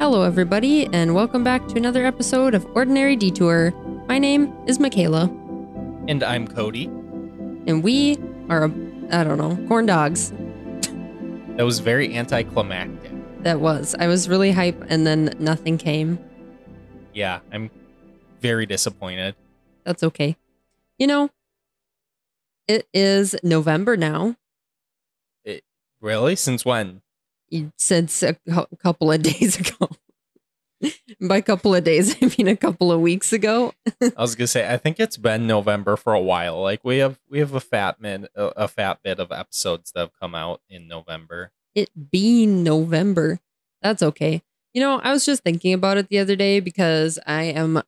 Hello, everybody, and welcome back to another episode of Ordinary Detour. My name is Michaela, And I'm Cody. and we are, I don't know, corn dogs. That was very anticlimactic. That was. I was really hype, and then nothing came. Yeah, I'm very disappointed. That's okay. You know, it is November now, Really? Since when? Since a couple of days ago. By couple of days, I mean a couple of weeks ago. I was gonna say I think it's been November for a while. Like we have we have a fat min a, a fat bit of episodes that have come out in November. it being November. That's okay. You know, I was just thinking about it the other day because I am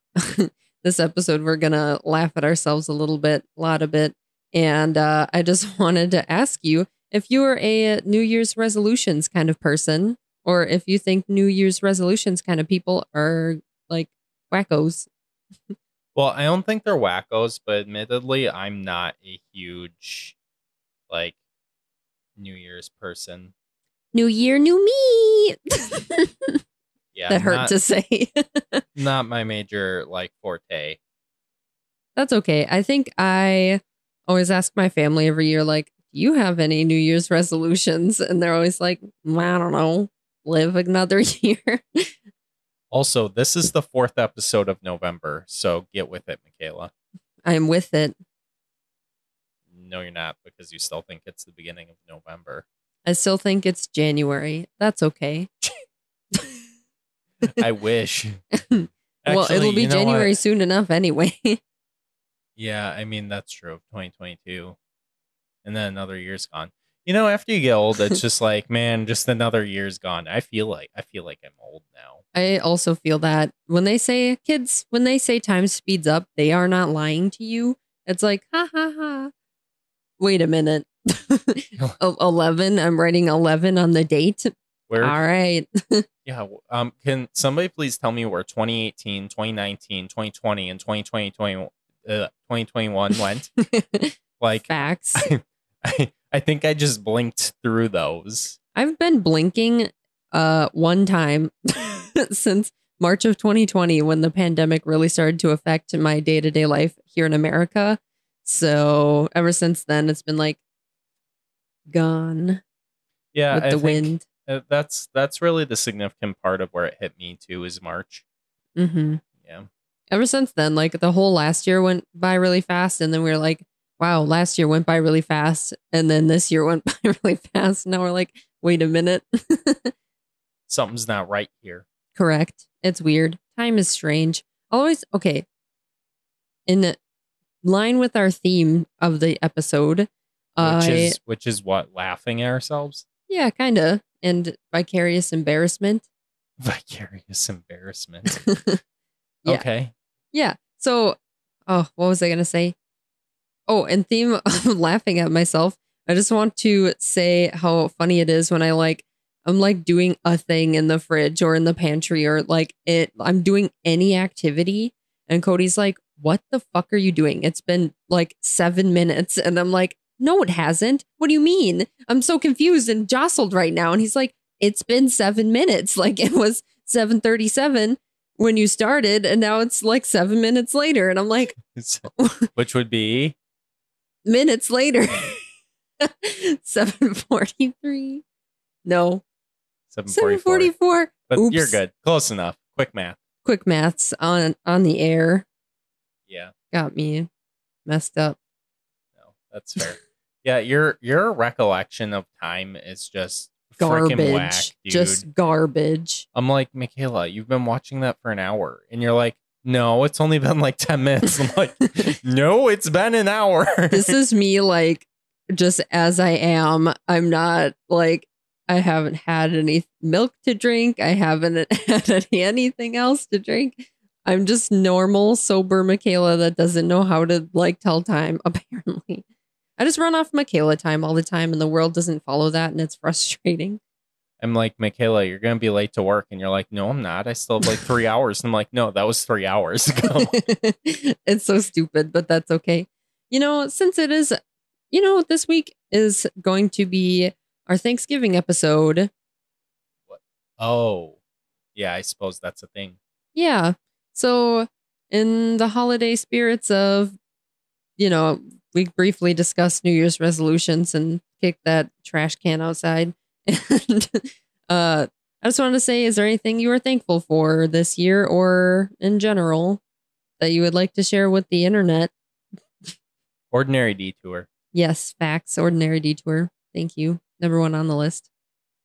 this episode we're gonna laugh at ourselves a little bit, a lot of bit. And uh, I just wanted to ask you if you are a New Year's resolutions kind of person, or if you think New Year's resolutions kind of people are like wackos. Well, I don't think they're wackos, but admittedly, I'm not a huge like New Year's person. New year, new me. Yeah, that hurt not, to say. not my major like forte. That's okay. I think I always ask my family every year, like, you have any New Year's resolutions? And they're always like, "Mm, I don't know, live another year. Also, this is the fourth episode of November, so get with it, Michaela. I'm with it. No, you're not because you still think it's the beginning of November. I still think it's January. That's okay. I wish. well, it'll be know what? January soon enough anyway. Yeah, I mean that's true. 2022, and then another year's gone. You know, after you get old, it's just like, man, just another year's gone. I feel like I feel like I'm old now. I also feel that when they say kids, when they say time speeds up, they are not lying to you. It's like, ha ha ha. Wait a minute. El- 11. I'm writing 11 on the date. Where? All right. Yeah. Um. Can somebody please tell me where 2018, 2019, 2020, and 2020, 20, uh, 2021 went? like, Facts. I, I think I just blinked through those. I've been blinking uh one time since March of 2020 when the pandemic really started to affect my day-to-day life here in America. So ever since then it's been like gone Yeah, with I the wind. uh, that's that's really the significant part of where it hit me too is March. hmm Yeah. Ever since then, like the whole last year went by really fast and then we were like, wow, last year went by really fast and then this year went by really fast. Now we're like, wait a minute. Something's not right here. Correct. It's weird. Time is strange. Always okay. In line with our theme of the episode, Which is which is what laughing at ourselves. yeah, kind of, and vicarious embarrassment. Vicarious embarrassment. Yeah. Okay. Yeah. So, oh, what was I gonna say? Oh, and theme of laughing at myself. I just want to say how funny it is when I like I'm like doing a thing in the fridge or in the pantry or like it I'm doing any activity and Cody's like, "What the fuck are you doing? It's been like 7 minutes." And I'm like, "No, it hasn't. What do you mean? I'm so confused and jostled right now." And he's like, "It's been 7 minutes. Like it was 7:37 when you started and now it's like 7 minutes later." And I'm like, which would be minutes later. 743. No, 744. 744. But Oops. you're good. Close enough. Quick math. Quick maths on on the air Yeah. got me messed up. No, that's fair. yeah, your your recollection of time is just Garbage. whack, dude. Just garbage. I'm like, Michaela, you've been watching that for an hour. And you're like, no, it's only been like 10 minutes. I'm like, no, it's been an hour. This is me like just as I am. I'm not like I haven't had any milk to drink. I haven't had any, anything else to drink. I'm just normal, sober Michaela that doesn't know how to like tell time, apparently. I just run off Michaela time all the time and the world doesn't follow that and it's frustrating. I'm like, Michaela, you're going to be late to work. And you're like, no, I'm not. I still have like three hours. And I'm like, no, that was three hours ago. it's so stupid, but that's okay. You know, since it is, you know, this week is going to be our Thanksgiving episode. oh, yeah, I suppose that's a thing. Yeah. So, in the holiday spirits of, you know, we briefly discussed New Year's resolutions and kicked that trash can outside. And uh, I just wanted to say, is there anything you are thankful for this year or in general that you would like to share with the internet? Ordinary detour. Yes, facts. Ordinary detour. Thank you. Number one on the list.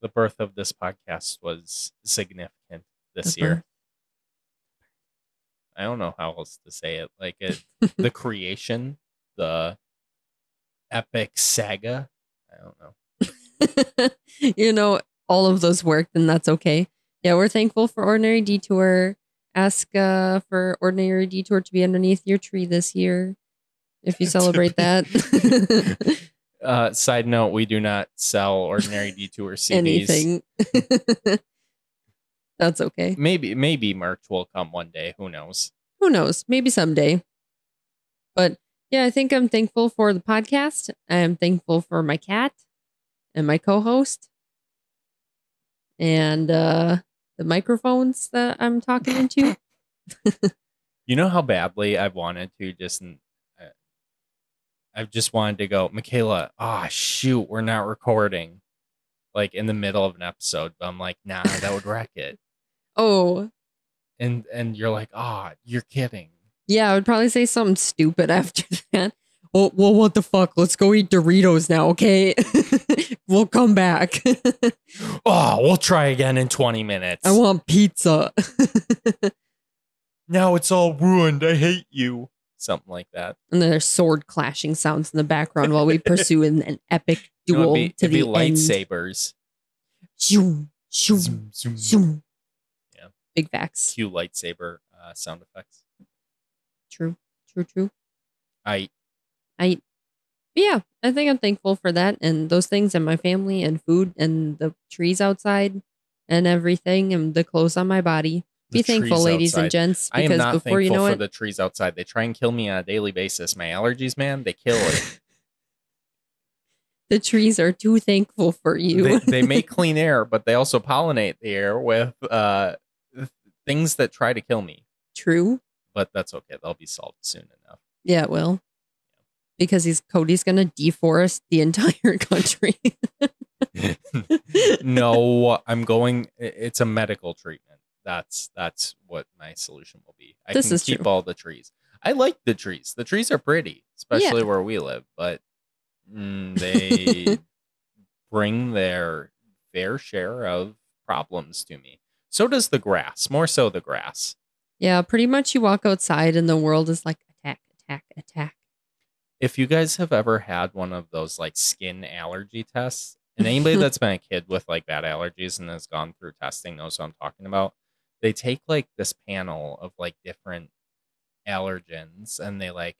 The birth of this podcast was significant this The year. birth. I don't know how else to say it. Like it, the creation, the epic saga. I don't know. you know, all of those worked, and that's okay. Yeah, we're thankful for Ordinary Detour. Ask uh, for Ordinary Detour to be underneath your tree this year if you celebrate that. Uh, side note: We do not sell ordinary detour CDs. Anything. that's okay. Maybe, maybe merch will come one day. Who knows? Who knows? Maybe someday. But yeah, I think I'm thankful for the podcast. I'm thankful for my cat and my co-host and uh the microphones that I'm talking into. You know how badly I've wanted to just. Uh, I've just wanted to go, Michaela. Ah, shoot, we're not recording. Like in the middle of an episode, but I'm like, nah, that would wreck it. Oh, And and you're like, ah, you're kidding. yeah, I would probably say something stupid after that. Well, well, what the fuck? Let's go eat Doritos now, okay? we'll come back. Oh, we'll try again in 20 minutes. I want pizza. now it's all ruined. I hate you. Something like that. and then there's sword clashing sounds in the background while we pursue an, an epic You know, duel be, to the lightsabers. Zoom, zoom, Zoom, zoom. zoom. Yeah. Big facts. Cue lightsaber uh, sound effects. True, true, true. I I, yeah, I think I'm thankful for that and those things and my family and food and the trees outside and everything and the clothes on my body. the Be thankful, ladies and outside. gents, I am because not before thankful you know for it, the trees outside. They try and kill me on a daily basis. My allergies, man, they kill it. the trees are too thankful for you. they, they make clean air, but they also pollinate the air with uh, things that try to kill me. True. But that's okay. They'll be solved soon enough. Yeah, it will. Because he's Cody's gonna deforest the entire country. no, I'm going. It's a medical treatment. That's that's what my solution will be. I This can keep true. all the trees. I like the trees. The trees are pretty, especially where we live. But mm, they bring their fair share of problems to me. So does the grass. More so the grass. yeah, pretty much you walk outside and the world is like attack, attack, attack. If you guys have ever had one of those like skin allergy tests, and anybody that's been a kid with like bad allergies and has gone through testing knows what I'm talking about. They take like this panel of like different allergens and they like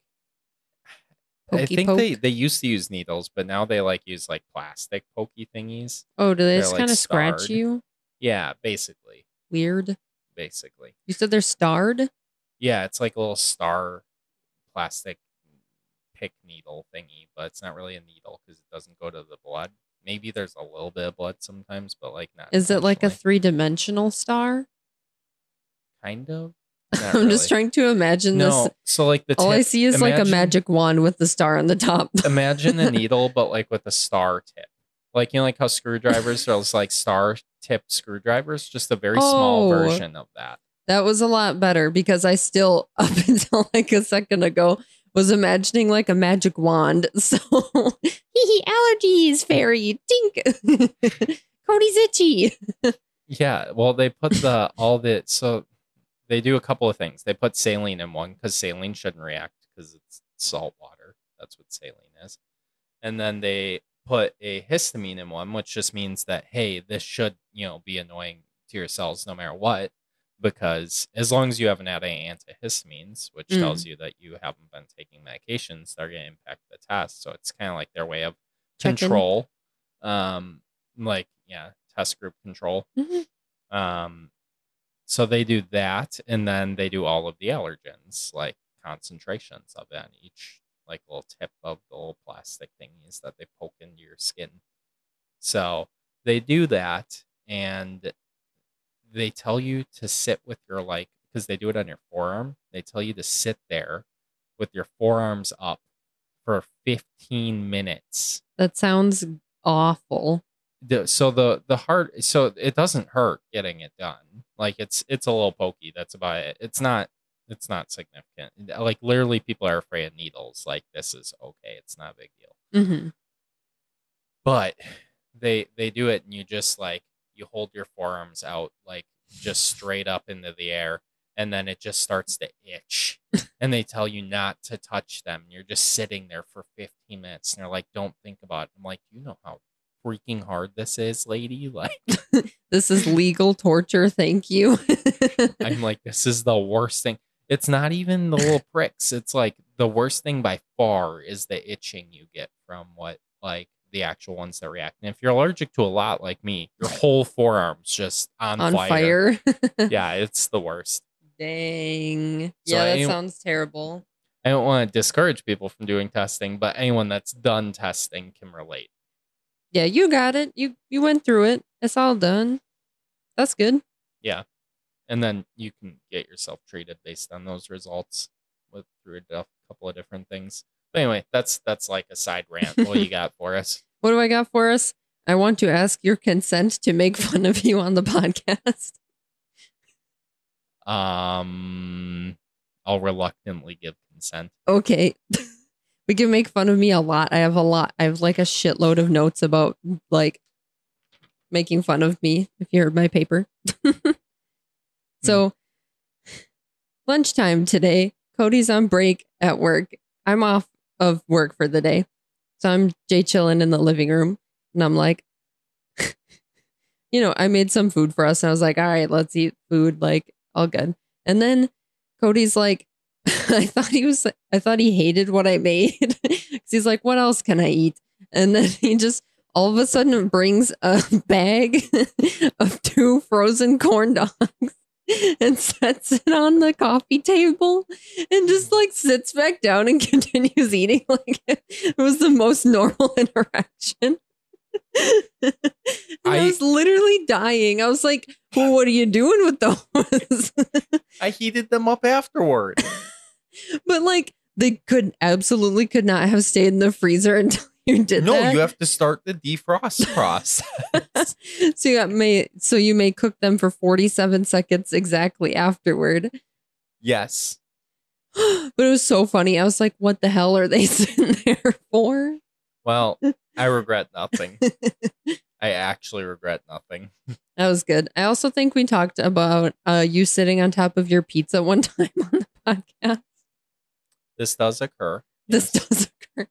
I think they poke. they used to use needles, but now they like use like plastic pokey thingies. Oh, do they just like, kind of scratch you? Yeah, basically. Weird. Basically. You said they're starred? Yeah, it's like a little star plastic pick needle thingy, but it's not really a needle because it doesn't go to the blood. Maybe there's a little bit of blood sometimes, but like not. Is it like a three dimensional star? kind of? I'm just trying to imagine No, this. so like the All I see is like a magic wand with the star on the top. Imagine a needle, but like with a star tip. Like you know, like how screwdrivers are like star tip screwdrivers, just a very small Oh. version of that. That was a lot better because I still, up until like a second ago, was imagining like a magic wand. So, hee allergies, fairy, tink. Cody's itchy. Yeah, well, they put the all the so they do a couple of things. They put saline in one because saline shouldn't react because it's salt water. That's what saline is. And then they put a histamine in one, which just means that hey, this should you know be annoying to your cells no matter what, because as long as you haven't had any antihistamines, which Mm. tells you that you haven't been taking medications, they're going to impact the test. So it's kind of like their way of control, um, like yeah, test group control. Mhm. Um, so they do that, and then they do all of the allergens, like concentrations of it on each like little tip of the little plastic thingies that they poke into your skin. So they do that, and they tell you to sit with your like because they do it on your forearm. They tell you to sit there with your forearms up for 15 minutes. That sounds awful. The, so the the heart so it doesn't hurt getting it done. Like it's it's a little pokey. That's about it. It's not it's not significant. Like literally, people are afraid of needles. Like this is okay. It's not a big deal. hmm But they they do it, and you just like you hold your forearms out like just straight up into the air, and then it just starts to itch. and they tell you not to touch them. You're just sitting there for 15 minutes, and they're like, "Don't think about it." I'm like, "You know how freaking hard this is, lady." Like. This is legal torture. Thank you. I'm like, this is the worst thing. It's not even the little pricks. It's like the worst thing by far is the itching you get from what like the actual ones that react. And if you're allergic to a lot like me, your whole forearm's just on, On fire. fire. Yeah, it's the worst. Dang. So yeah, that sounds terrible. I don't want to discourage people from doing testing, but anyone that's done testing can relate. Yeah, you got it. You you went through it. It's all done. That's good. Yeah. And then you can get yourself treated based on those results with through a couple of different things. But anyway, that's that's like a side rant. what you got for us? What do I got for us? I want to ask your consent to make fun of you on the podcast. Um, I'll reluctantly give consent. Okay. we can make fun of me a lot. I have a lot. I have like a shitload of notes about like making fun of me if you heard my paper. so lunchtime today, Cody's on break at work. I'm off of work for the day. So I'm Jay chilling in the living room and I'm like, you know, I made some food for us and I was like, all right, let's eat food, like all good. And then Cody's like, I thought he was, I thought he hated what I made. Cause he's like, what else can I eat? And then he just all of a sudden brings a bag of two frozen corn dogs and sets it on the coffee table and just like sits back down and continues eating like it was the most normal interaction. I, I- was literally dying. I was like, well, what are you doing with those? I heated them up afterward. but like they could absolutely could not have stayed in the freezer until you did no, that. you have to start the defrost process. so you may so you may cook them for 47 seconds exactly afterward. yes. but it was so funny. I was like, what the hell are they sitting there for? Well, I regret nothing. I actually regret nothing. That was good. I also think we talked about uh, you sitting on top of your pizza one time on the podcast. This does occur. This Yes. does occur.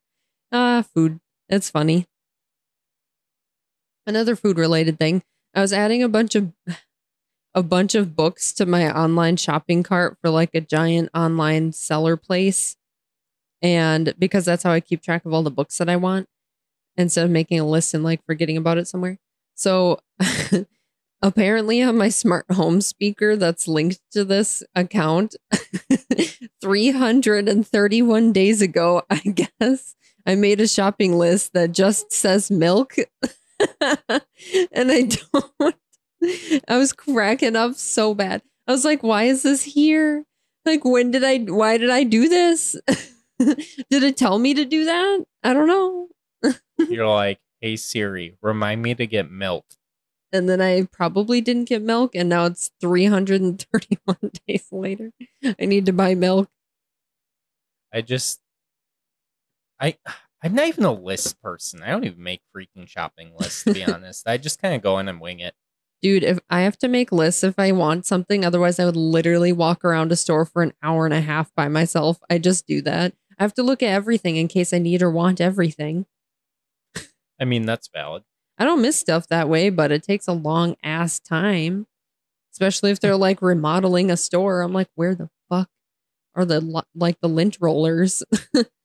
Ah, food. It's funny. Another food related thing. I was adding a bunch of a bunch of books to my online shopping cart for like a giant online seller place. And because that's how I keep track of all the books that I want instead of making a list and like forgetting about it somewhere. So apparently on my smart home speaker that's linked to this account 331 days ago, I guess, I made a shopping list that just says milk. and I don't I was cracking up so bad. I was like, why is this here? Like when did I why did I do this? did it tell me to do that? I don't know. You're like, hey Siri, remind me to get milk. And then I probably didn't get milk and now it's 331 days later. I need to buy milk. I just I I'm not even a list person. I don't even make freaking shopping lists to be honest. I just kind of go in and wing it. Dude, if I have to make lists if I want something, otherwise I would literally walk around a store for an hour and a half by myself. I just do that. I have to look at everything in case I need or want everything. I mean, that's valid. I don't miss stuff that way, but it takes a long ass time. Especially if they're like remodeling a store. I'm like, where the fuck are the like the lint rollers?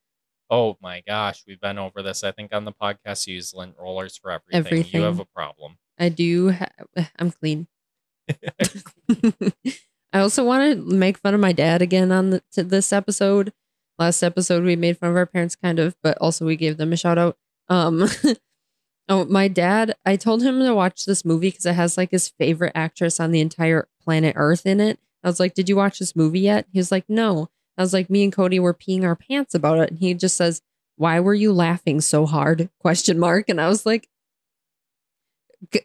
Oh my gosh, we've been over this. I think on the podcast, you use lint rollers for everything. You have a problem. I do. Ha- I'm clean. I also want to make fun of my dad again on the, to this episode. Last episode, we made fun of our parents, kind of, but also we gave them a shout out. Um, Oh, my dad, I told him to watch this movie because it has like his favorite actress on the entire planet Earth in it. I was like, Did you watch this movie yet? He was like, No. I was like, Me and Cody were peeing our pants about it. And he just says, Why were you laughing so hard? Question mark. And I was like,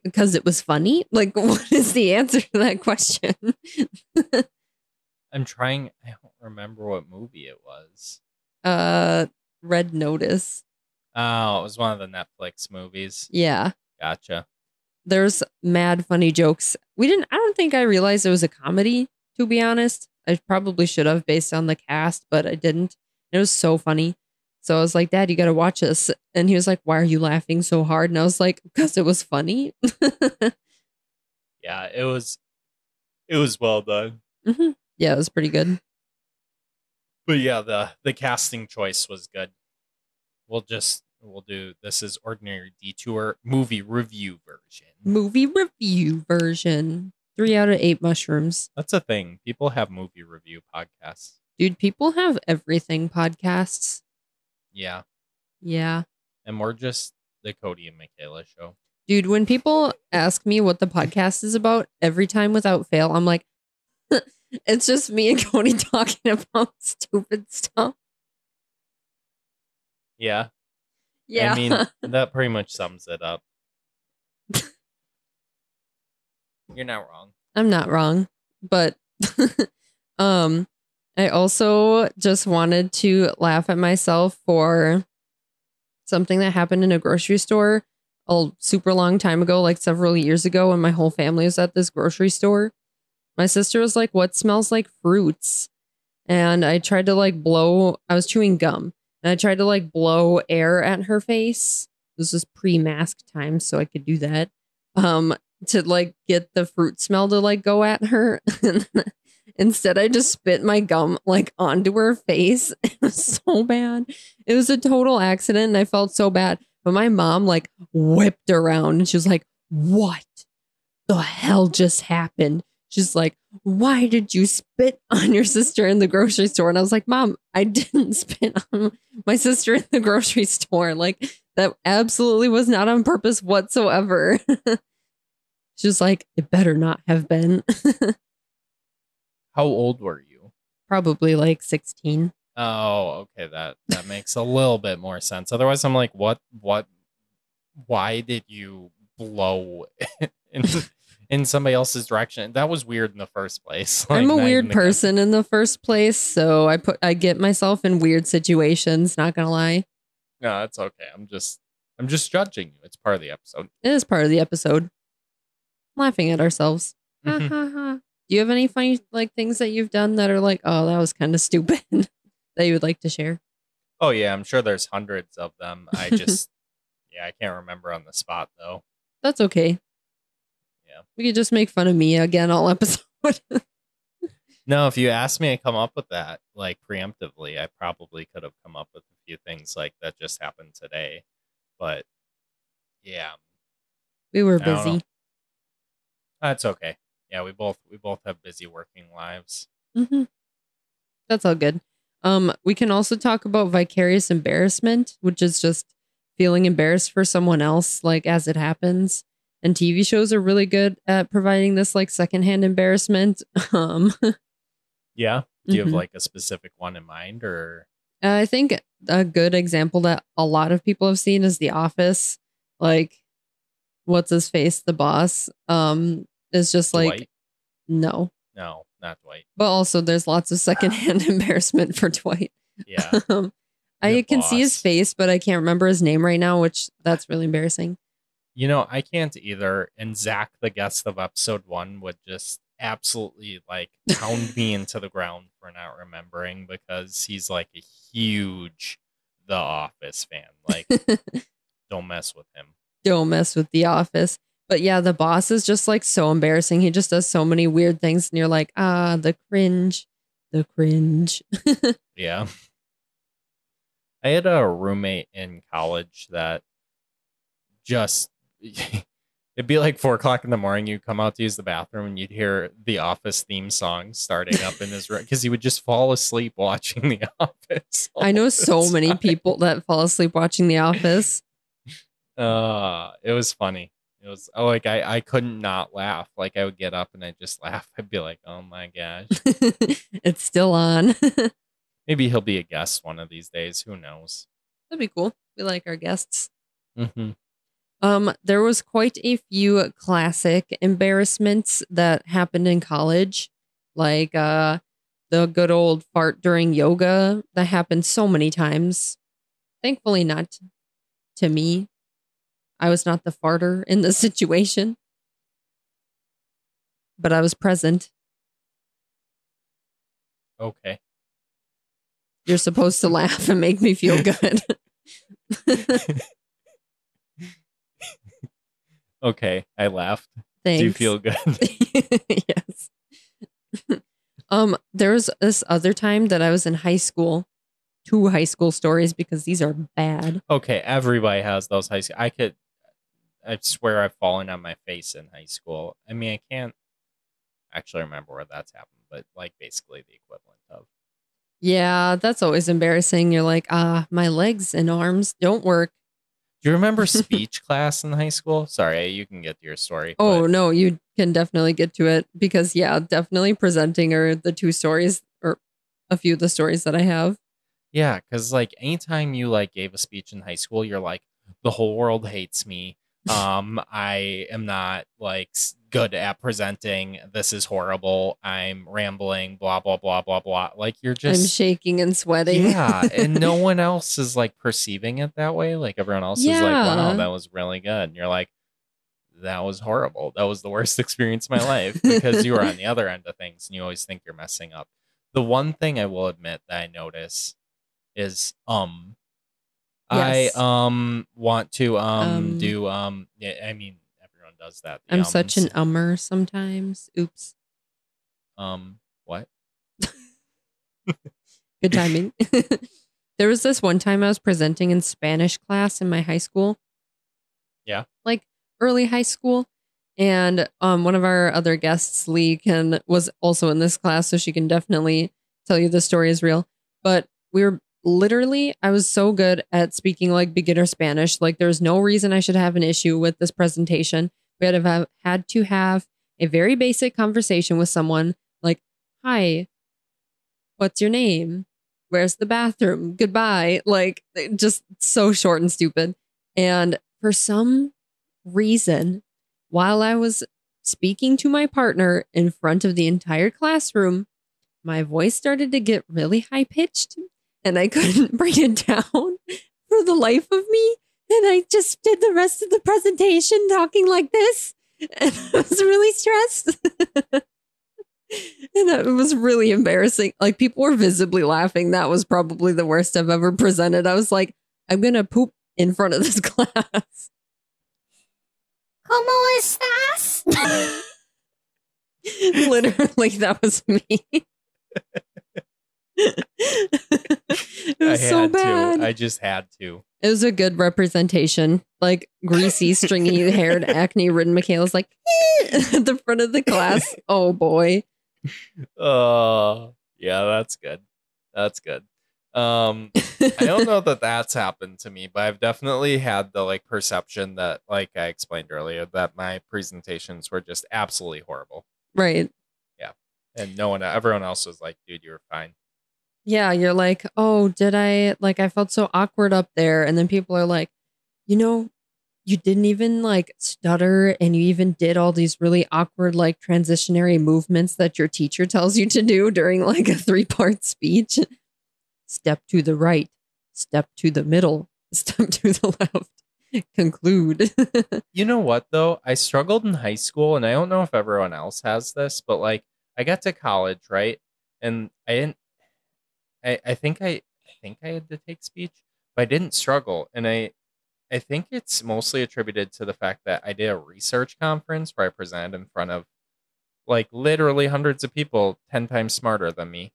Because it was funny. Like, what is the answer to that question? I'm trying. I don't remember what movie it was. uh, Red Notice. Oh, it was one of the Netflix movies. Yeah. Gotcha. there's mad funny jokes. We didn't I don't think I realized it was a comedy, to be honest. I probably should have based on the cast, but I didn't. It was so funny. So I was like, Dad, you gotta watch this. And he was like, Why are you laughing so hard? And I was like, Because it was funny. Yeah, it was. It was well done. Mhm. Yeah, it was pretty good. But yeah, the the casting choice was good. We'll just we'll do this is ordinary detour movie review version. Movie review version. Three out of eight mushrooms. That's a thing. People have movie review podcasts. Dude, people have everything podcasts. Yeah, Yeah. and we're just the Cody and Michaela show. Dude, when people ask me what the podcast is about, every time without fail, I'm like, it's just me and Cody talking about stupid stuff. Yeah, Yeah. I mean that pretty much sums it up. You're not wrong. I'm not wrong, but um I also just wanted to laugh at myself for something that happened in a grocery store a super long time ago, like several years ago when my whole family was at this grocery store. My sister was like, "What smells like fruits?" And I tried to like blow I was chewing gum and I tried to like blow air at her face. This was pre-mask time so I could do that. Um to like get the fruit smell to like go at her. Instead, I just spit my gum like onto her face. It was so bad. It was a total accident and I felt so bad. But my mom like whipped around and she was like, What the hell just happened? She's like, Why did you spit on your sister in the grocery store? And I was like, Mom, I didn't spit on my sister in the grocery store. Like, that absolutely was not on purpose whatsoever. She was like, it better not have been. How old were you? Probably like 16. Oh, okay. That that makes a little bit more sense. Otherwise, I'm like, what? What? Why did you blow in in somebody else's direction? That was weird in the first place. Like, I'm a weird person in the first place, so I put I get myself in weird situations, not gonna lie. No, it's okay. I'm just I'm just judging you. It's part of the episode. It is part of the episode. Laughing at ourselves. Ha, Mhm. ha, ha. Do you have any funny like things that you've done that are like, oh, that was kind of stupid that you would like to share? Oh yeah, I'm sure there's hundreds of them. I just yeah, I can't remember on the spot though. That's okay. Yeah. We could just make fun of me again all episode. No, if you asked me to come up with that like preemptively, I probably could have come up with a few things like that just happened today. But yeah, we were I don't know. busy. That's okay. Yeah, we both we both have busy working lives. hmm That's all good. Um, we can also talk about vicarious embarrassment, which is just feeling embarrassed for someone else, like as it happens. And TV shows are really good at providing this like secondhand embarrassment. Um, Yeah. Do you have Mhm. like a specific one in mind or I think a good example that a lot of people have seen is The Office. Like, what's his face, the boss, um, is just like Dwight? no. No, not Dwight. But also, there's lots of secondhand embarrassment for Dwight. Yeah. um, I can see his face, but I can't remember his name right now, which that's really embarrassing. You know, I can't either. And Zach, the guest of episode one, would just absolutely like pound me into the ground for not remembering because he's like a huge The Office fan. Like, don't mess with him. Don't mess with The Office. But yeah, the boss is just like so embarrassing. He just does so many weird things, and you're like, ah, the cringe, the cringe. Yeah. I had a roommate in college that just it'd be like four o'clock in the morning. You'd come out to use the bathroom and you'd hear the Office theme song starting up in his room because he would just fall asleep watching The Office. I know so many time. people that fall asleep watching The Office. Uh, it was funny. It was oh, like I I couldn't not laugh. Like I would get up and I'd just laugh. I'd be like, oh my gosh. it's still on. Maybe he'll be a guest one of these days. Who knows? That'd be cool. We like our guests. hmm Um, there was quite a few classic embarrassments that happened in college, like uh the good old fart during yoga that happened so many times. Thankfully, not to me. I was not the farter in the situation, but I was present. Okay. You're supposed to laugh and make me feel good. Okay. I laughed. Thanks. Do you feel good? yes. um, there was this other time that I was in high school. Two high school stories because these are bad. okay. Everybody has those high school. I could. I swear I've fallen on my face in high school. I mean, I can't actually remember where that's happened, but like basically the equivalent of. Yeah, that's always embarrassing. You're like, ah, my legs and arms don't work. Do you remember speech class in high school? Sorry, you can get to your story. Oh but- no, you can definitely get to it because yeah, definitely presenting are the two stories or a few of the stories that I have. Yeah, because like anytime you like gave a speech in high school, you're like, the whole world hates me. Um, I am not like good at presenting. This is horrible. I'm rambling. Blah blah blah blah blah. Like you're just I'm shaking and sweating. yeah, and no one else is like perceiving it that way. Like everyone else is like, wow, that was really good. And you're like, that was horrible. That was the worst experience of my life because you were on the other end of things and you always think you're messing up. The one thing I will admit that I notice is um Yes. I um want to um, Um. do um yeah, I mean everyone does that. the I'm such an ummer sometimes. Oops. um what? Good timing. there was this one time I was presenting in Spanish class in my high school. Yeah. Like early high school. And um, one of our other guests, Lee, can was also in this class, so she can definitely tell you the story is real. But we were literally, I was so good at speaking like beginner Spanish. Like there's no reason I should have an issue with this presentation. We had have had to have a very basic conversation with someone like, "Hi, what's your name? Where's the bathroom? Goodbye." Like just so short and stupid. And for some reason, while I was speaking to my partner in front of the entire classroom, my voice started to get really high pitched and I couldn't bring it down for the life of me. And I just did the rest of the presentation talking like this. And I was really stressed. and it was really embarrassing. Like people were visibly laughing. That was probably the worst I've ever presented. I was like, I'm going to poop in front of this class. ¿Cómo estás? Literally, that was me. it was I so bad. to. I just had to. it was a good representation. Like greasy, stringy haired, acne ridden Michaela's like at the front of the class. Oh boy. Uh yeah, that's good. That's good. Um I don't know that that's happened to me, but I've definitely had the like perception that like I explained earlier that my presentations were just absolutely horrible. right. Yeah. And no one everyone else was like, dude, you were fine. Yeah, you're like, oh, did I like I felt so awkward up there. And then people are like, you know, you didn't even like stutter and you even did all these really awkward like transitionary movements that your teacher tells you to do during like a three-part speech. Step to the right, step to the middle, step to the left. Conclude. You know what though? I struggled in high school and I don't know if everyone else has this, but like I got to college, right? And I didn't I, I think I I think I had to take speech, but I didn't struggle. And I I think it's mostly attributed to the fact that I did a research conference where I presented in front of like literally hundreds of people 10 times smarter than me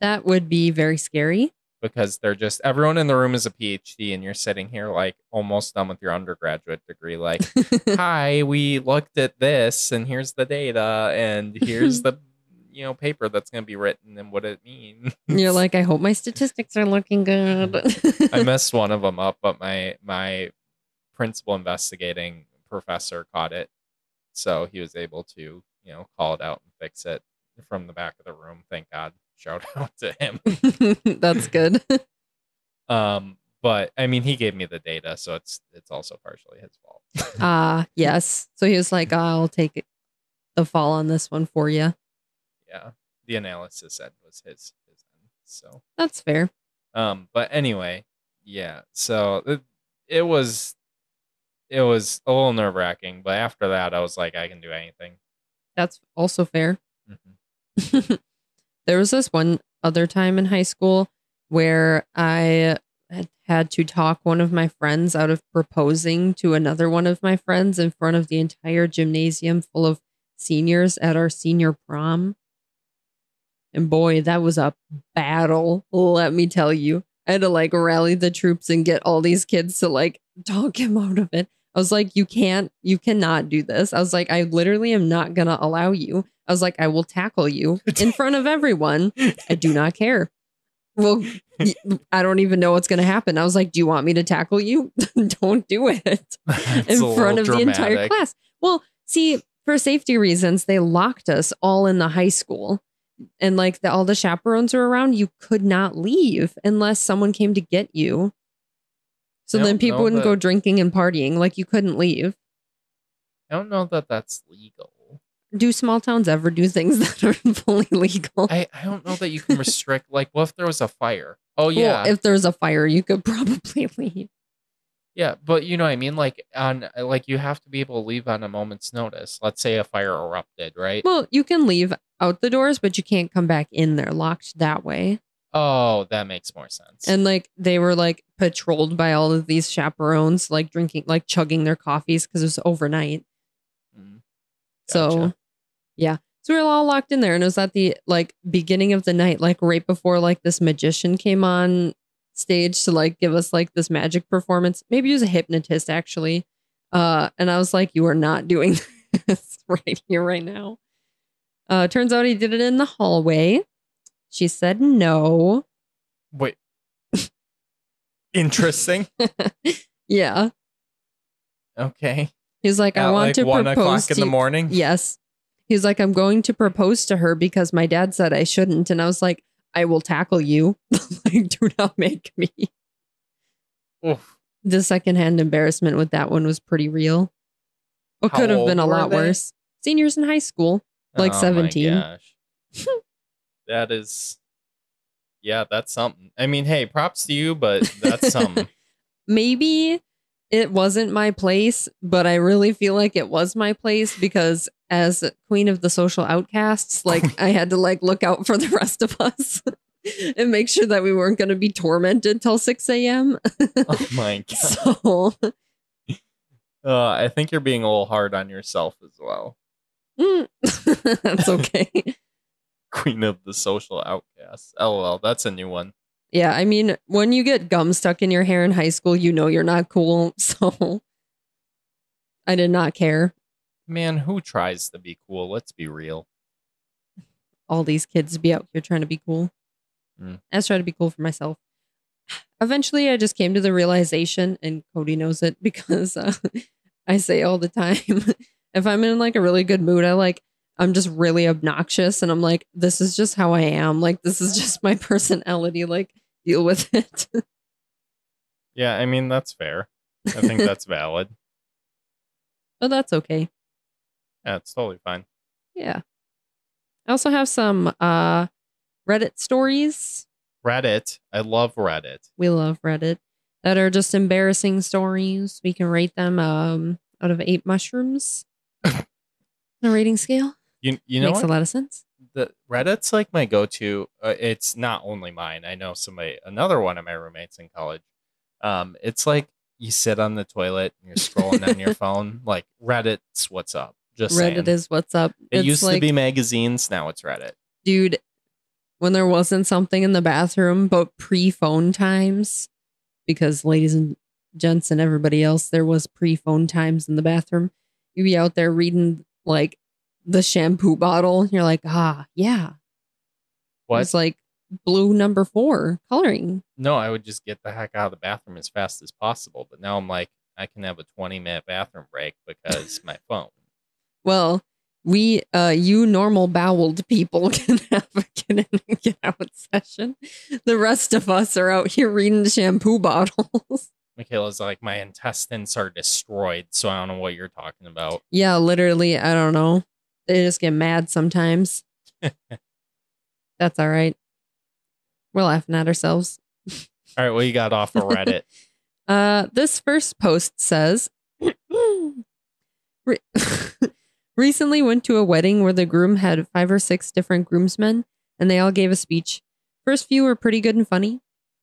that would be very scary. because they're just everyone in the room is a PhD and you're sitting here like almost done with your undergraduate degree like hi, we looked at this and here's the data and here's the you know paper that's going to be written and what it means. You're like, I hope my statistics are looking good. I messed one of them up, but my my principal investigating professor caught it, so he was able to you know call it out and fix it from the back of the room. Thank God. Shout out to him. That's good. Um, but I mean, he gave me the data, so it's it's also partially his fault. Ah, yes. So he was like, I'll take the fall on this one for you. Yeah, the analysis end was his his end. So, That's fair. um, but anyway, yeah. So it, it was it was a little nerve wracking, but after that, I was like, I can do anything. That's also fair. Mhm. there was this one other time in high school where I had to talk one of my friends out of proposing to another one of my friends in front of the entire gymnasium full of seniors at our senior prom. And boy, that was a battle, let me tell you. I had to like rally the troops and get all these kids to like talk him out of it. I was like, you can't, you cannot do this. I was like, I literally am not going to allow you. I was like, I will tackle you in front of everyone. I do not care. Well, I don't even know what's going to happen. I was like, do you want me to tackle you? don't do it in front of little the entire class. Well, see, for safety reasons, they locked us all in the high school. And like the, all the chaperones were around, you could not leave unless someone came to get you. So then people wouldn't go drinking and partying. Like you couldn't leave. I don't know that that's legal. Do small towns ever do things that are fully legal? I, I don't know that you can restrict. like, what if there was a fire? Oh Well, yeah, if there's a fire, you could probably leave. Yeah, but you know what I mean. Like on like you have to be able to leave on a moment's notice. Let's say a fire erupted, right? Well, you can leave out the doors, but you can't come back in. They're locked that way. oh, that makes more sense. And like they were like patrolled by all of these chaperones, like drinking, like chugging their coffees because it was overnight. Mm, So, yeah. So we were all locked in there, and it was at the like beginning of the night, like right before like this magician came on stage to like give us like this magic performance. Maybe he was a hypnotist actually. Uh, and I was like, "You are not doing this right here, right now." Uh, turns out he did it in the hallway. She said no. Wait. Interesting. Yeah, Okay. he's like, "I At, want like to one propose o'clock to in the morning. Yes. He's like, I'm going to propose to her because my dad said I shouldn't. And I was like, I will tackle you. like, do not make me. Oof. The secondhand embarrassment with that one was pretty real. It How could have been a lot they? worse. Seniors in high school. Oh like Oh my 17. gosh. that is, yeah, that's something. I mean, hey, props to you, but that's something. Maybe it wasn't my place, but I really feel like it was my place because as queen of the social outcasts, like I had to like look out for the rest of us and make sure that we weren't going to be tormented till 6 a.m. oh my god. so Uh, I think you're being a little hard on yourself as well. mm, that's okay. Queen of the social outcasts. LOL. That's a new one. Yeah, I mean, when you get gum stuck in your hair in high school, you know you're not cool. So I did not care. Man, who tries to be cool? Let's be real. all these kids be out here trying to be cool. Mm. I was trying to be cool for myself. Eventually, I just came to the realization, and Cody knows it because uh, I say all the time if I'm in like a really good mood, I like, I'm just really obnoxious and I'm like, this is just how I am. Like, this is just my personality. Like, deal with it. Yeah, I mean, that's fair. I think that's valid. but that's okay. Yeah, it's totally fine. Yeah. I also have some uh Reddit stories. Reddit. I love Reddit. We love Reddit that are just embarrassing stories. We can rate them um out of eight mushrooms. on a rating scale. You you know Makes what? a lot of sense. The Reddit's like my go-to. Uh, it's not only mine. I know somebody, another one of my roommates in college. Um, it's like you sit on the toilet and you're scrolling on your phone. Like Reddit's what's up. Just Reddit saying. is what's up. It it's used like, to be magazines. Now it's Reddit. dude, when there wasn't something in the bathroom, but pre phone times, because ladies and gents and everybody else, there was pre phone times in the bathroom. You'd be out there reading like the shampoo bottle. You're like, ah, yeah. What? It's like blue number four coloring. No, I would just get the heck out of the bathroom as fast as possible. But now I'm like, I can have a 20 minute bathroom break because my phone. Well, we, uh, you normal boweled people can have a get in and get out session. The rest of us are out here reading shampoo bottles. Michaela's like, my intestines are destroyed, so I don't know what you're talking about. yeah, literally, I don't know. They just get mad sometimes. That's all right. We're laughing at ourselves. All right, well, you got off of Reddit? Uh, this first post says, Re- recently went to a wedding where the groom had five or six different groomsmen, and they all gave a speech. First few were pretty good and funny.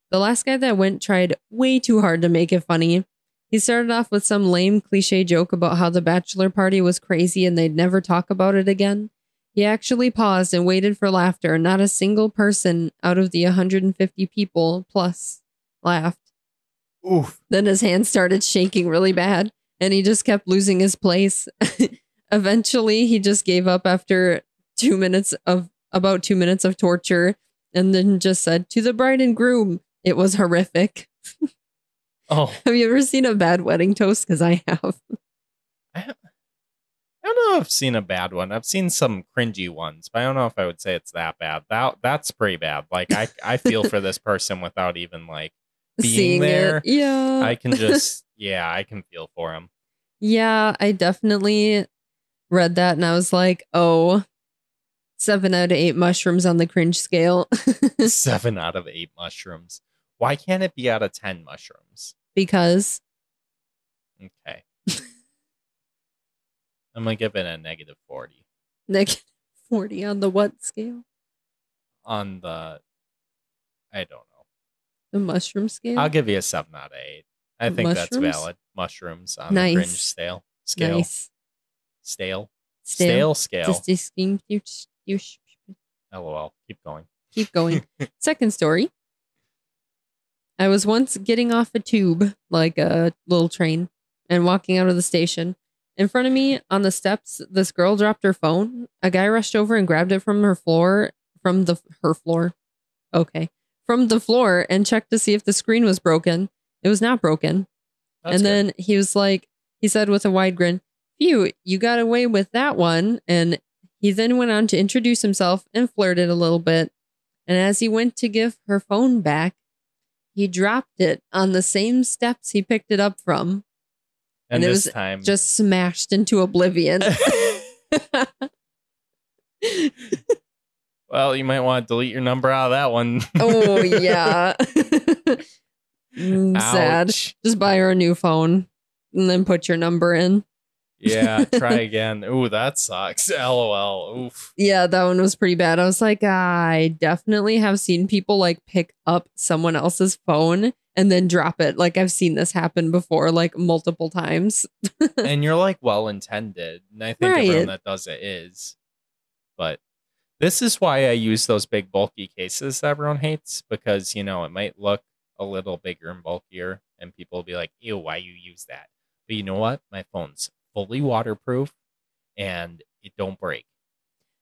The last guy that went tried way too hard to make it funny. He started off with some lame cliche joke about how the bachelor party was crazy and they'd never talk about it again. He actually paused and waited for laughter. And not a single person out of the 150 people plus laughed. Oof. Then his hand started shaking really bad and he just kept losing his place. Eventually, he just gave up after two minutes of about two minutes of torture and then just said, To the bride and groom, it was horrific. Oh, Have you ever seen a bad wedding toast? Because I have. I don't know if I've seen a bad one. I've seen some cringy ones, but I don't know if I would say it's that bad. That that's pretty bad. Like I, I feel for this person without even like being Seeing there. it. Yeah. I can just yeah, I can feel for him. Yeah, I definitely read that and I was like, oh, seven out of eight mushrooms on the cringe scale. Seven out of eight mushrooms. Why can't it be out of ten mushrooms? because Okay. I'm gonna give it a negative forty negative 40 on the what scale? on the. I don't know. The mushroom scale? I'll give you a seven out of eight. I think that's valid. Mushrooms on Nice. the cringe scale. Scale. Nice. Stale. Stale. Stale scale. Just this scheme. You, you LOL. Keep going. keep going. Second story. I was once getting off a tube, like a little train, and walking out of the station. In front of me on the steps, this girl dropped her phone. A guy rushed over and grabbed it from her floor, from the her floor. Okay. From the floor and checked to see if the screen was broken. It was not broken. That's and good. then he was like, he said with a wide grin, Phew, you got away with that one. And he then went on to introduce himself and flirted a little bit. And as he went to give her phone back, he dropped it on the same steps he picked it up from, and, and it this was time, just smashed into oblivion. well, you might want to delete your number out of that one. oh, yeah. Mm, Sad. Just buy her a new phone and then put your number in. Yeah, try again. Ooh, that sucks. LOL. Oof. Yeah, that one was pretty bad. I was like, I definitely have seen people like pick up someone else's phone and then drop it. Like I've seen this happen before, like multiple times. and you're like well intended. And I think Right. everyone that does it is. But this is why I use those big bulky cases that everyone hates because you know it might look a little bigger and bulkier and people will be like, ew, why you use that? But you know what? My phone's fully waterproof and it don't break.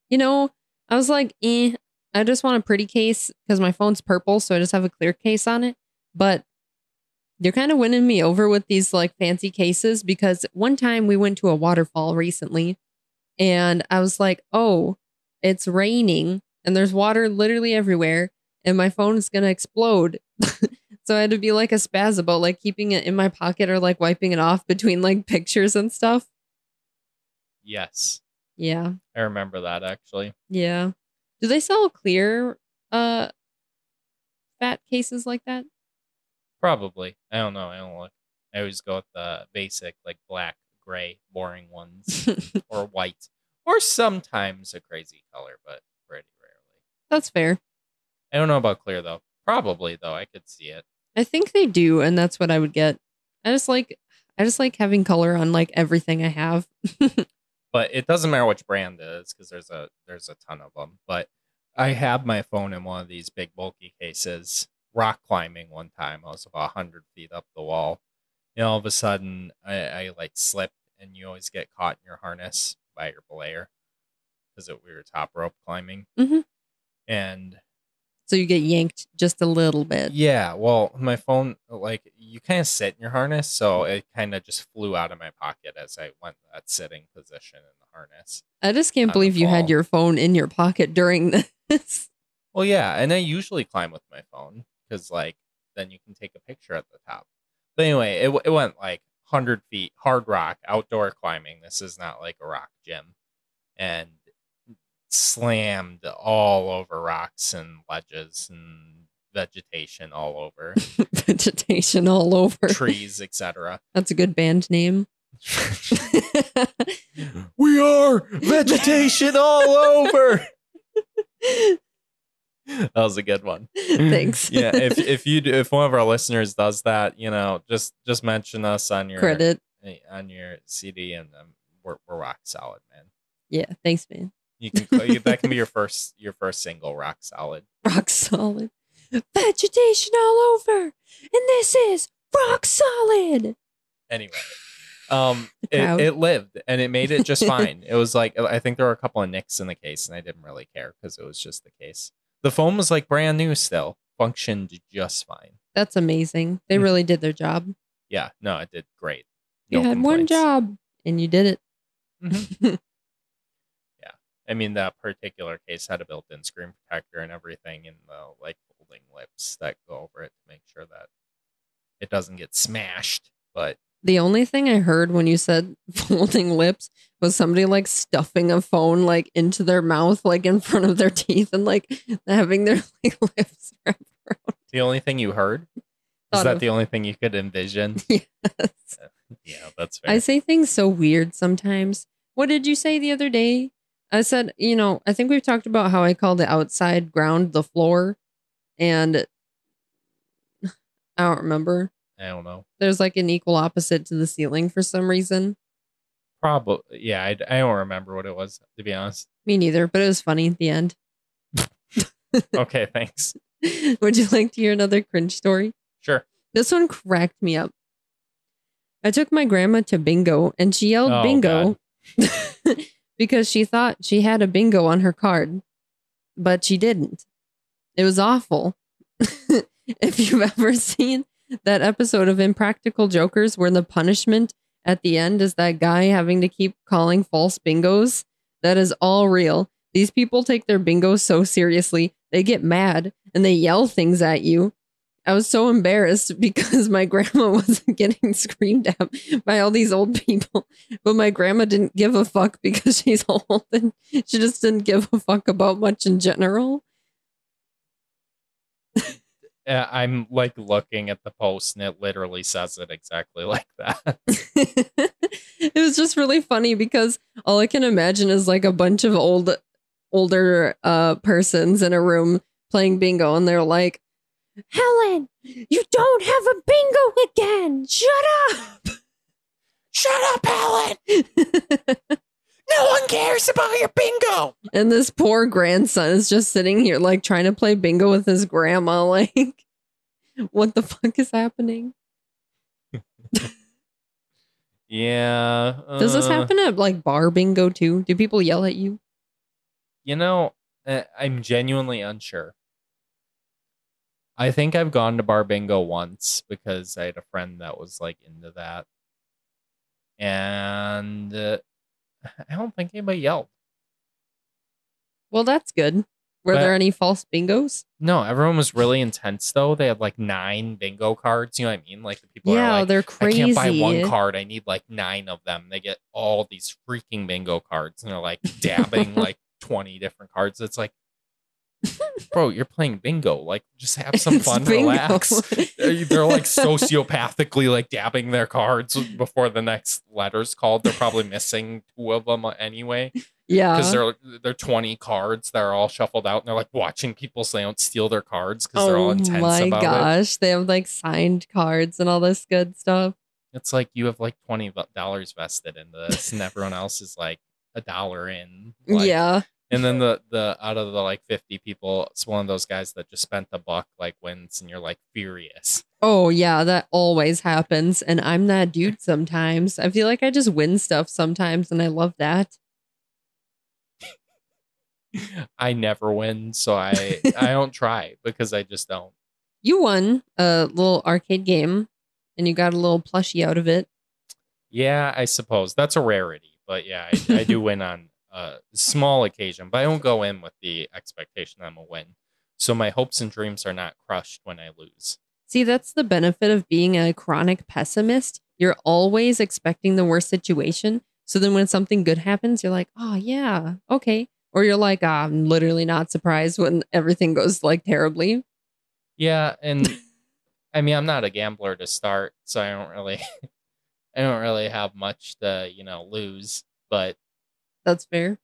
You know, I was like, eh, I just want a pretty case because my phone's purple, so I just have a clear case on it. But you're kind of winning me over with these like fancy cases because one time we went to a waterfall recently and I was like, oh, it's raining and there's water literally everywhere and my phone is going to explode. so I had to be like a spaz about like keeping it in my pocket or like wiping it off between like pictures and stuff. Yes. Yeah. I remember that actually. Yeah. Do they sell clear uh fat cases like that? Probably. I don't know. I don't look. I always go with the basic, like black, gray, boring ones, or white, or sometimes a crazy color, but pretty rarely. That's fair. I don't know about clear though. Probably though. I could see it. I think they do, and that's what I would get. I just like I just like having color on like everything I have. But it doesn't matter which brand it is because there's a there's a ton of them. But I have my phone in one of these big bulky cases. Rock climbing one time. I was about hundred feet up the wall. And all of a sudden, I, I like slipped, and you always get caught in your harness by your belayer because we were top rope climbing. Mhm. And So you get yanked just a little bit. Yeah, well, my phone, like, you kind of sit in your harness, so mm-hmm. it kind of just flew out of my pocket as I went that sitting position in the harness. I just can't believe you had your phone in your pocket during this. Well, yeah, and I usually climb with my phone because, like, then you can take a picture at the top. But anyway, it, it went like 100 feet, hard rock, outdoor climbing. This is not like a rock gym. And slammed all over rocks and ledges and vegetation all over, Vegetation all over. trees, etc. That's a good band name. we are vegetation all over. that was a good one. Thanks. yeah, if if you do, if one of our listeners does that, you know, just just mention us on your Credit. on your CD, and um, we're we're rock solid, man. Yeah, thanks, man. You can that can be your first your first single, rock solid. Rock solid. Vegetation all over. And this is rock solid. Anyway, um, it, it lived and it made it just fine. it was like I think there were a couple of nicks in the case, and I didn't really care because it was just the case. The phone was like brand new still, functioned just fine. That's amazing. They Mm. really did their job. Yeah, no, it did great. You No had one job and you did it. Mhm. I mean, that particular case had a built-in screen protector and everything, and the like folding lips that go over it to make sure that it doesn't get smashed. But The only thing I heard when you said folding lips was somebody like stuffing a phone like into their mouth, like in front of their teeth, and like having their like lips wrapped around. the only thing you heard is that of- the only thing you could envision. Yes. Yeah, that's fair. I say things so weird sometimes. What did you say the other day? I said, you know, I think we've talked about how I call the outside ground the floor. And I don't remember. I don't know. There's like an equal opposite to the ceiling for some reason. Probably, yeah. I, I don't remember what it was to be honest. Me neither, but it was funny at the end. Okay, thanks. Would you like to hear another cringe story? Sure. This one cracked me up. I took my grandma to bingo and she yelled Oh, bingo because she thought she had a bingo on her card, but she didn't. It was awful. if you've ever seen that episode of Impractical Jokers where the punishment at the end is that guy having to keep calling false bingos, that is all real. These people take their bingo so seriously. They get mad and they yell things at you. I was so embarrassed because my grandma wasn't getting screamed at by all these old people, but my grandma didn't give a fuck because she's old and she just didn't give a fuck about much in general. Uh, I'm like looking at the post, and it literally says it exactly like that. it was just really funny because all I can imagine is like a bunch of old older uh persons in a room playing bingo and they're like Helen, you don't have a bingo again. Shut up. Shut up, Helen! No one cares about your bingo. and this poor grandson is just sitting here like trying to play bingo with his grandma like what the fuck is happening? Yeah. Does this uh, happen at like bar bingo too? Do people yell at you? You know, uh, I'm genuinely unsure. I think I've gone to bar bingo once because I had a friend that was like into that, and uh, I don't think anybody yelled. Well, that's good. Were But- there any false bingos? No, everyone was really intense though. They had like nine bingo cards. You know what I mean? Like the people yeah, are like, they're crazy. I can't buy one card. I need like nine of them. They get all these freaking bingo cards, and they're like dabbing like twenty different cards. It's like, bro, you're playing bingo. Like, just have some It's fun, bingo. relax. They're they're, like sociopathically like dabbing their cards before the next letter's called. They're probably missing two of them anyway yeah. because they're they're twenty cards that are all shuffled out, and they're like watching people so they don't steal their cards because they're all oh intense it. Oh my gosh. They have like signed cards and all this good stuff. It's like you have like twenty dollars vested in this, and everyone else is like a dollar in. Like, yeah. And then the the out of the like fifty people, it's one of those guys that just spent the buck like wins, and you're like furious. Oh yeah, that always happens. And I'm that dude sometimes. I feel like I just win stuff sometimes and I love that. I never win, so I I don't try because I just don't. You won a little arcade game and you got a little plushie out of it. Yeah, I suppose that's a rarity, but yeah, I, I do win on a small occasion, but I don't go in with the expectation I'm a win. So my hopes and dreams are not crushed when I lose. See, that's the benefit of being a chronic pessimist. You're always expecting the worst situation. So then when something good happens, you're like, oh, yeah, okay. Or you're like, ah, I'm literally not surprised when everything goes like terribly. Yeah, and I mean, I'm not a gambler to start, so I don't really, I don't really have much to you know lose. But That's fair.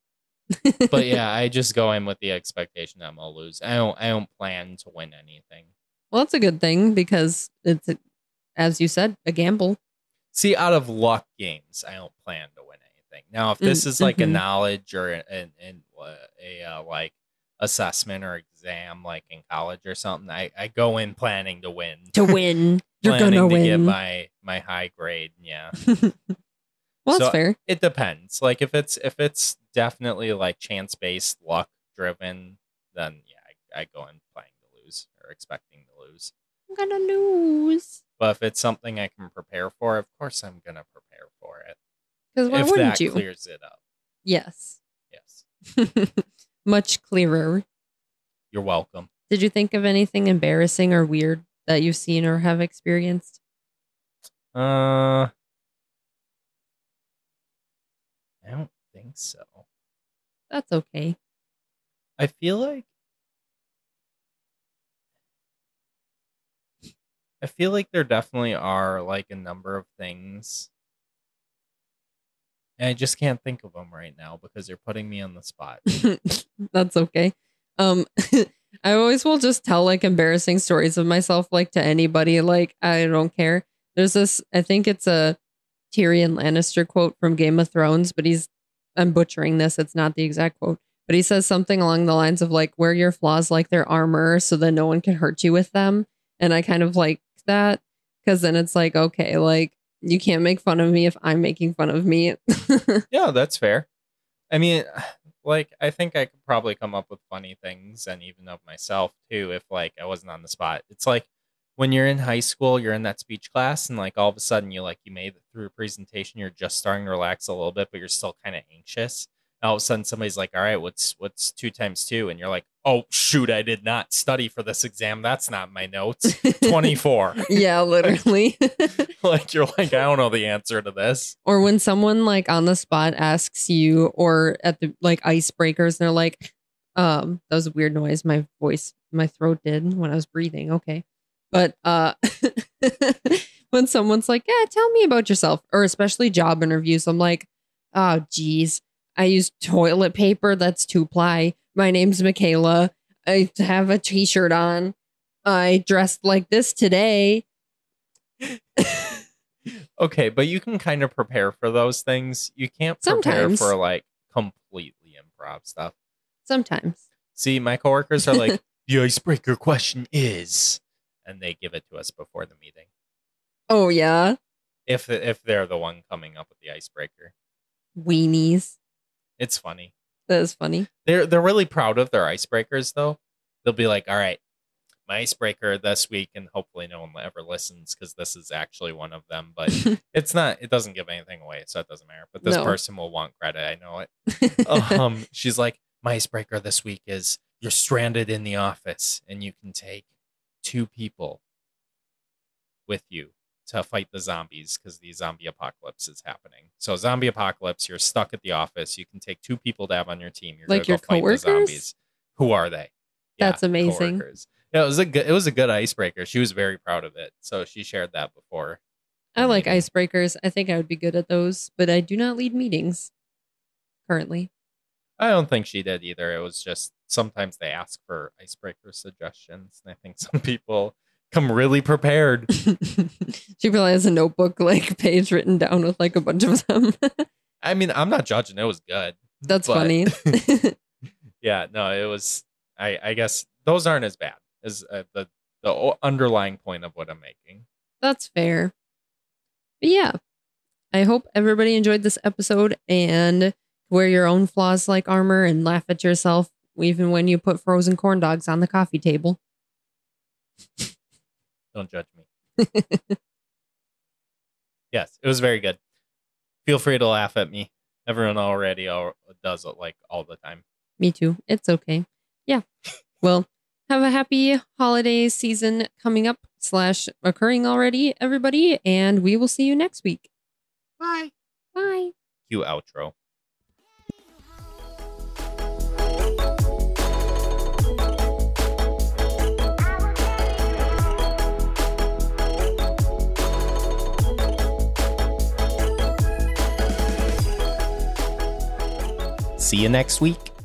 but yeah, I just go in with the expectation that I'm gonna lose. I don't, I don't plan to win anything. Well, that's a good thing because it's, as you said, a gamble. See, out of luck games, I don't plan to win anything. Now, if this Mm, is like a mhm. knowledge or an, an, an a uh, like assessment or exam, like in college or something, I, I go in planning to win. To win, you're gonna to get win. my my high grade. Yeah. well, that's So- fair. it depends. Like if it's if it's definitely like chance based, luck driven, then yeah, I, I go in playing to lose or expecting to lose. I'm gonna lose. But if it's something I can prepare for, of course I'm gonna prepare for it. Because why if wouldn't that you? clears it up, Yes. yes, Much clearer. you're welcome. Did you think of anything embarrassing or weird that you've seen or have experienced? Uh, I don't think so. That's okay. I feel like I feel like there definitely are like a number of things. And I just can't think of them right now because you're putting me on the spot. That's okay. Um I always will just tell like embarrassing stories of myself like to anybody like I don't care. There's this I think it's a Tyrion Lannister quote from Game of Thrones, but he's I'm butchering this. It's not the exact quote, but he says something along the lines of like wear your flaws like their armor so that no one can hurt you with them. And I kind of like that cuz then it's like okay, like you can't make fun of me if I'm making fun of me. yeah, that's fair. I mean, like I think I could probably come up with funny things and even of myself too if like I wasn't on the spot. It's like when you're in high school, you're in that speech class and like all of a sudden you like you made it through a presentation, you're just starting to relax a little bit, but you're still kind of anxious. And all of a sudden somebody's like, "All right, what's what's 2 times 2?" and you're like, "Oh, shoot, I did not study for this exam. That's not my notes." 24. yeah, literally. like you're like, "I don't know the answer to this." or when someone like on the spot asks you or at the like icebreakers they're like um that was a weird noise my voice my throat did when i was breathing okay but uh when someone's like yeah tell me about yourself or especially job interviews i'm like oh geez. I use toilet paper. That's two ply. My name's michaela. I have a t-shirt on. I dressed like this today. Okay, but you can kind of prepare for those things. You can't prepare Sometimes. for like completely improv stuff. sometimes. See, my coworkers are like, the icebreaker question is, and they give it to us before the meeting. oh yeah If if they're the one coming up with the icebreaker, weenies it's funny. That is funny. They're they're really proud of their icebreakers though. They'll be like, all right, my icebreaker this week, and hopefully no one ever listens because this is actually one of them. But it's not. It doesn't give anything away, so it doesn't matter. But this No. person will want credit. I know it. um, she's like, my icebreaker this week is you're stranded in the office and you can take two people with you to fight the zombies because the zombie apocalypse is happening. So zombie apocalypse, you're stuck at the office. You can take two people to have on your team. You're Like your go fight coworkers? the zombies. Who are they? That's amazing. coworkers. Yeah, it was a good. It was a good icebreaker. She was very proud of it. So she shared that before. I like meeting. icebreakers. I think I would be good at those, but I do not lead meetings currently. I don't think she did either. It was just sometimes they ask for icebreaker suggestions, and I think some people come really prepared. she probably has a notebook like page written down with like a bunch of them. I mean, I'm not judging. It was good. That's But- funny. Yeah, no, it was. I I guess those aren't as bad as uh, the the underlying point of what I'm making. That's fair. But yeah, I hope everybody enjoyed this episode and wear your own flaws like armor and laugh at yourself even when you put frozen corn dogs on the coffee table. Don't judge me. yes, it was very good. Feel free to laugh at me. Everyone already al- does it like all the time. Me too. It's okay. Yeah. Well, have a happy holiday season coming up slash occurring already, everybody, and we will see you next week. Bye. Bye. Cue outro. See you next week.